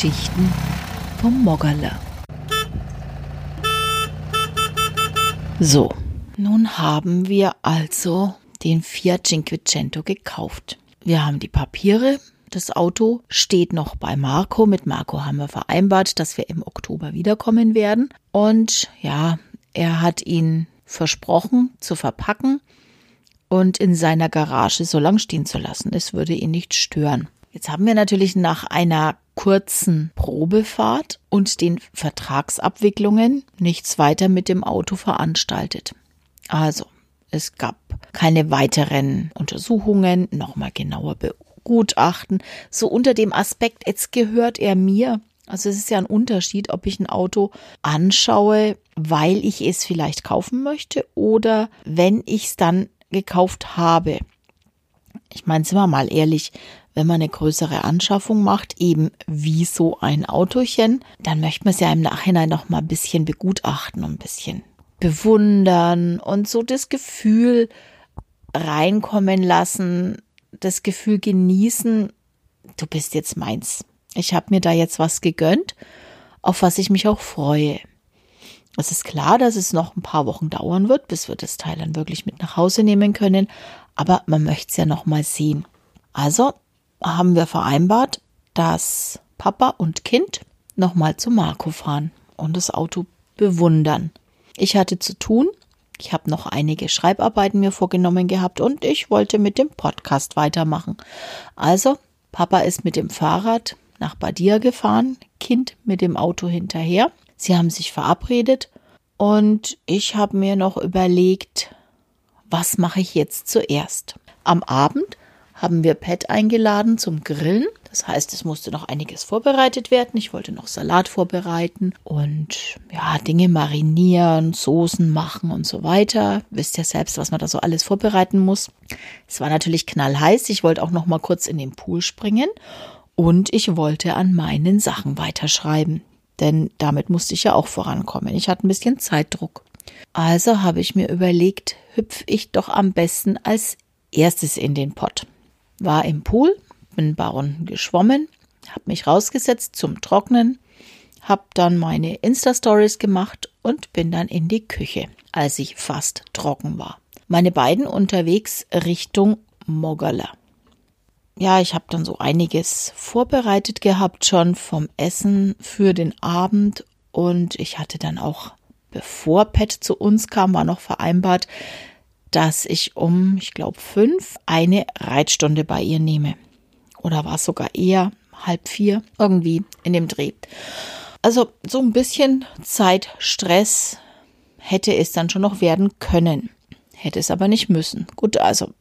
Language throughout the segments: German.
Geschichten vom Moggerle. So, nun haben wir also den Fiat Cinquecento gekauft. Wir haben die Papiere. Das Auto steht noch bei Marco. Mit Marco haben wir vereinbart, dass wir im Oktober wiederkommen werden. Und ja, er hat ihn versprochen zu verpacken und in seiner Garage so lang stehen zu lassen. Es würde ihn nicht stören. Jetzt haben wir natürlich nach einer kurzen Probefahrt und den Vertragsabwicklungen nichts weiter mit dem Auto veranstaltet. Also, es gab keine weiteren Untersuchungen, nochmal genauer begutachten. So unter dem Aspekt, jetzt gehört er mir. Also es ist ja ein Unterschied, ob ich ein Auto anschaue, weil ich es vielleicht kaufen möchte oder wenn ich es dann gekauft habe. Ich meine, sind wir mal ehrlich, wenn man eine größere Anschaffung macht, eben wie so ein Autochen, dann möchte man es ja im Nachhinein noch mal ein bisschen begutachten und ein bisschen bewundern und so das Gefühl reinkommen lassen, das Gefühl genießen, du bist jetzt meins. Ich habe mir da jetzt was gegönnt, auf was ich mich auch freue. Es ist klar, dass es noch ein paar Wochen dauern wird, bis wir das Teil dann wirklich mit nach Hause nehmen können, aber man möchte es ja noch mal sehen. Also haben wir vereinbart, dass Papa und Kind nochmal zu Marco fahren und das Auto bewundern. Ich hatte zu tun, ich habe noch einige Schreibarbeiten mir vorgenommen gehabt und ich wollte mit dem Podcast weitermachen. Also, Papa ist mit dem Fahrrad nach Badia gefahren, Kind mit dem Auto hinterher. Sie haben sich verabredet und ich habe mir noch überlegt, was mache ich jetzt zuerst? Am Abend haben wir Pat eingeladen zum Grillen. Das heißt, es musste noch einiges vorbereitet werden. Ich wollte noch Salat vorbereiten und ja, Dinge marinieren, Soßen machen und so weiter. Wisst ja selbst, was man da so alles vorbereiten muss. Es war natürlich knallheiß. Ich wollte auch noch mal kurz in den Pool springen und ich wollte an meinen Sachen weiterschreiben, denn damit musste ich ja auch vorankommen. Ich hatte ein bisschen Zeitdruck. Also habe ich mir überlegt, hüpfe ich doch am besten als erstes in den Pott war im Pool, bin Runden geschwommen, habe mich rausgesetzt zum Trocknen, habe dann meine Insta-Stories gemacht und bin dann in die Küche, als ich fast trocken war. Meine beiden unterwegs Richtung Moggerla. Ja, ich habe dann so einiges vorbereitet gehabt schon vom Essen für den Abend und ich hatte dann auch, bevor Pet zu uns kam, war noch vereinbart, dass ich um, ich glaube, fünf eine Reitstunde bei ihr nehme. Oder war es sogar eher halb vier, irgendwie in dem Dreh. Also so ein bisschen Zeitstress hätte es dann schon noch werden können. Hätte es aber nicht müssen. Gut, also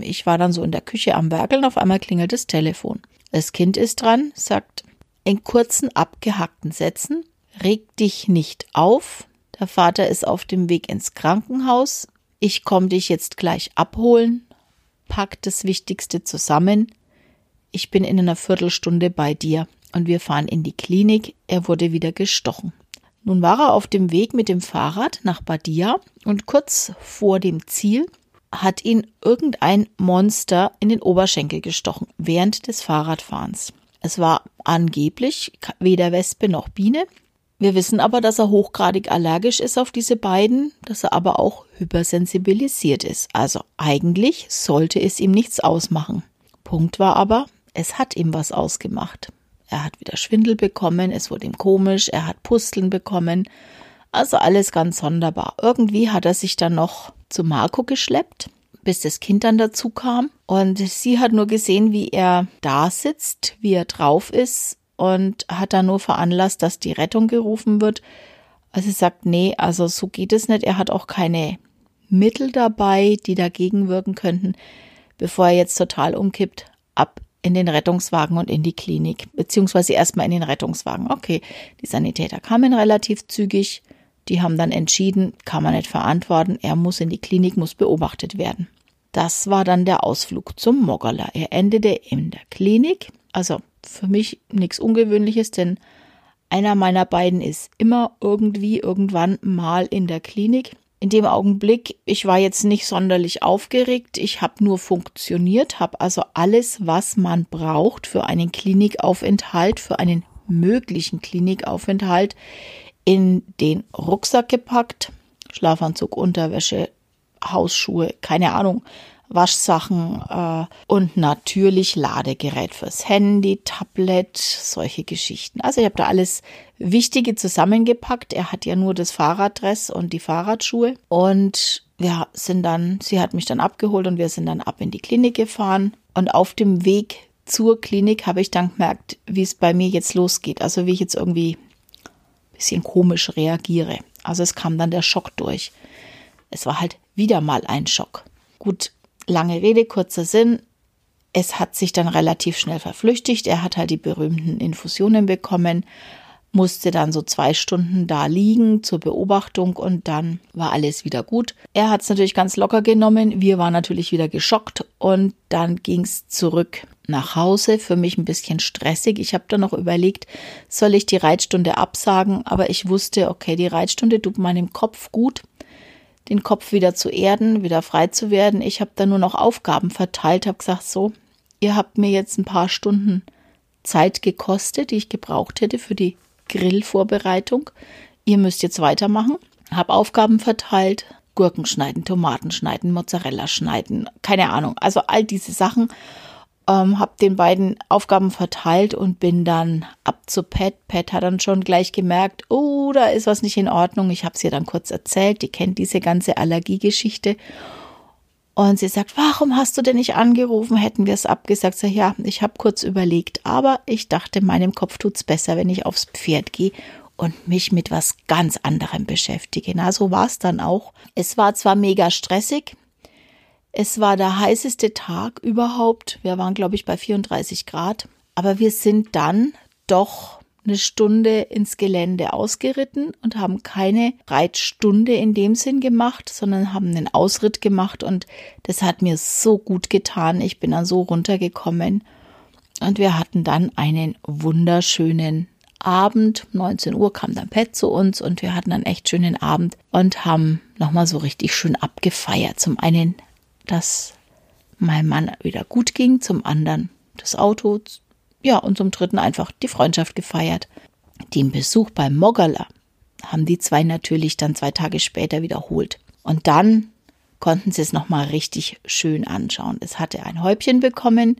ich war dann so in der Küche am Werkeln, auf einmal klingelt das Telefon. Das Kind ist dran, sagt in kurzen, abgehackten Sätzen, reg dich nicht auf. Der Vater ist auf dem Weg ins Krankenhaus ich komme dich jetzt gleich abholen, pack das Wichtigste zusammen. Ich bin in einer Viertelstunde bei dir und wir fahren in die Klinik. Er wurde wieder gestochen. Nun war er auf dem Weg mit dem Fahrrad nach Badia und kurz vor dem Ziel hat ihn irgendein Monster in den Oberschenkel gestochen während des Fahrradfahrens. Es war angeblich weder Wespe noch Biene, wir wissen aber, dass er hochgradig allergisch ist auf diese beiden, dass er aber auch hypersensibilisiert ist. Also eigentlich sollte es ihm nichts ausmachen. Punkt war aber, es hat ihm was ausgemacht. Er hat wieder Schwindel bekommen, es wurde ihm komisch, er hat Pusteln bekommen. Also alles ganz sonderbar. Irgendwie hat er sich dann noch zu Marco geschleppt, bis das Kind dann dazu kam. Und sie hat nur gesehen, wie er da sitzt, wie er drauf ist und hat dann nur veranlasst, dass die Rettung gerufen wird. Also sie sagt, nee, also so geht es nicht. Er hat auch keine Mittel dabei, die dagegen wirken könnten, bevor er jetzt total umkippt, ab in den Rettungswagen und in die Klinik, beziehungsweise erstmal in den Rettungswagen. Okay, die Sanitäter kamen relativ zügig, die haben dann entschieden, kann man nicht verantworten, er muss in die Klinik, muss beobachtet werden. Das war dann der Ausflug zum Moggerler. Er endete in der Klinik, also für mich nichts Ungewöhnliches, denn einer meiner beiden ist immer irgendwie irgendwann mal in der Klinik. In dem Augenblick, ich war jetzt nicht sonderlich aufgeregt, ich habe nur funktioniert, habe also alles, was man braucht für einen Klinikaufenthalt, für einen möglichen Klinikaufenthalt in den Rucksack gepackt. Schlafanzug, Unterwäsche, Hausschuhe, keine Ahnung, Waschsachen äh, und natürlich Ladegerät fürs Handy, Tablet, solche Geschichten. Also ich habe da alles Wichtige zusammengepackt. Er hat ja nur das Fahrraddress und die Fahrradschuhe und wir sind dann, sie hat mich dann abgeholt und wir sind dann ab in die Klinik gefahren und auf dem Weg zur Klinik habe ich dann gemerkt, wie es bei mir jetzt losgeht. Also wie ich jetzt irgendwie ein bisschen komisch reagiere. Also es kam dann der Schock durch. Es war halt wieder mal ein Schock. Gut, lange Rede, kurzer Sinn. Es hat sich dann relativ schnell verflüchtigt. Er hat halt die berühmten Infusionen bekommen, musste dann so zwei Stunden da liegen zur Beobachtung und dann war alles wieder gut. Er hat es natürlich ganz locker genommen. Wir waren natürlich wieder geschockt und dann ging es zurück nach Hause. Für mich ein bisschen stressig. Ich habe dann noch überlegt, soll ich die Reitstunde absagen, aber ich wusste, okay, die Reitstunde tut meinem Kopf gut den Kopf wieder zu erden, wieder frei zu werden. Ich habe dann nur noch Aufgaben verteilt, habe gesagt, so, ihr habt mir jetzt ein paar Stunden Zeit gekostet, die ich gebraucht hätte für die Grillvorbereitung. Ihr müsst jetzt weitermachen. Habe Aufgaben verteilt, Gurken schneiden, Tomaten schneiden, Mozzarella schneiden, keine Ahnung. Also all diese Sachen ähm, habe den beiden Aufgaben verteilt und bin dann ab zu Pat. Pat hat dann schon gleich gemerkt, oh, da ist was nicht in Ordnung. Ich habe es ihr dann kurz erzählt. Die kennt diese ganze Allergiegeschichte. Und sie sagt, warum hast du denn nicht angerufen? Hätten wir es abgesagt? Sag, ja, ich habe kurz überlegt, aber ich dachte, meinem Kopf tut's besser, wenn ich aufs Pferd gehe und mich mit was ganz anderem beschäftige. Na, so war es dann auch. Es war zwar mega stressig, es war der heißeste Tag überhaupt. Wir waren, glaube ich, bei 34 Grad. Aber wir sind dann doch eine Stunde ins Gelände ausgeritten und haben keine Reitstunde in dem Sinn gemacht, sondern haben einen Ausritt gemacht und das hat mir so gut getan. Ich bin dann so runtergekommen und wir hatten dann einen wunderschönen Abend. 19 Uhr kam dann Pet zu uns und wir hatten einen echt schönen Abend und haben nochmal so richtig schön abgefeiert. Zum einen dass meinem Mann wieder gut ging, zum anderen das Auto, ja, und zum dritten einfach die Freundschaft gefeiert. Den Besuch beim Moggerler haben die zwei natürlich dann zwei Tage später wiederholt. Und dann konnten sie es nochmal richtig schön anschauen. Es hatte ein Häubchen bekommen.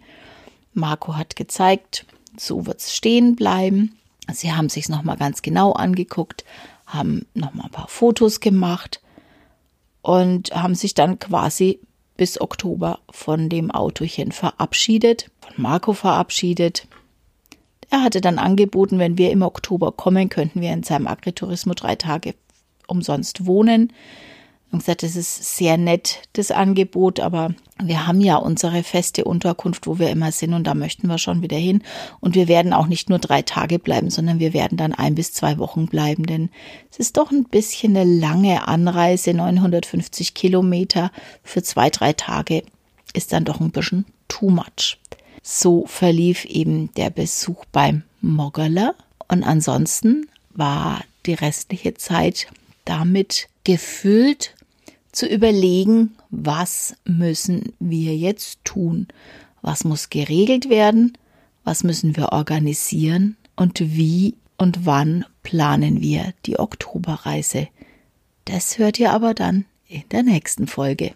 Marco hat gezeigt, so wird es stehen bleiben. Sie haben sich nochmal ganz genau angeguckt, haben nochmal ein paar Fotos gemacht und haben sich dann quasi bis Oktober von dem Autochen verabschiedet, von Marco verabschiedet. Er hatte dann angeboten, wenn wir im Oktober kommen, könnten wir in seinem Agriturismo drei Tage umsonst wohnen und gesagt, das ist sehr nett, das Angebot, aber wir haben ja unsere feste Unterkunft, wo wir immer sind und da möchten wir schon wieder hin. Und wir werden auch nicht nur drei Tage bleiben, sondern wir werden dann ein bis zwei Wochen bleiben, denn es ist doch ein bisschen eine lange Anreise, 950 Kilometer für zwei, drei Tage ist dann doch ein bisschen too much. So verlief eben der Besuch beim Moggerler und ansonsten war die restliche Zeit damit gefüllt zu überlegen, was müssen wir jetzt tun? Was muss geregelt werden? Was müssen wir organisieren? Und wie und wann planen wir die Oktoberreise? Das hört ihr aber dann in der nächsten Folge.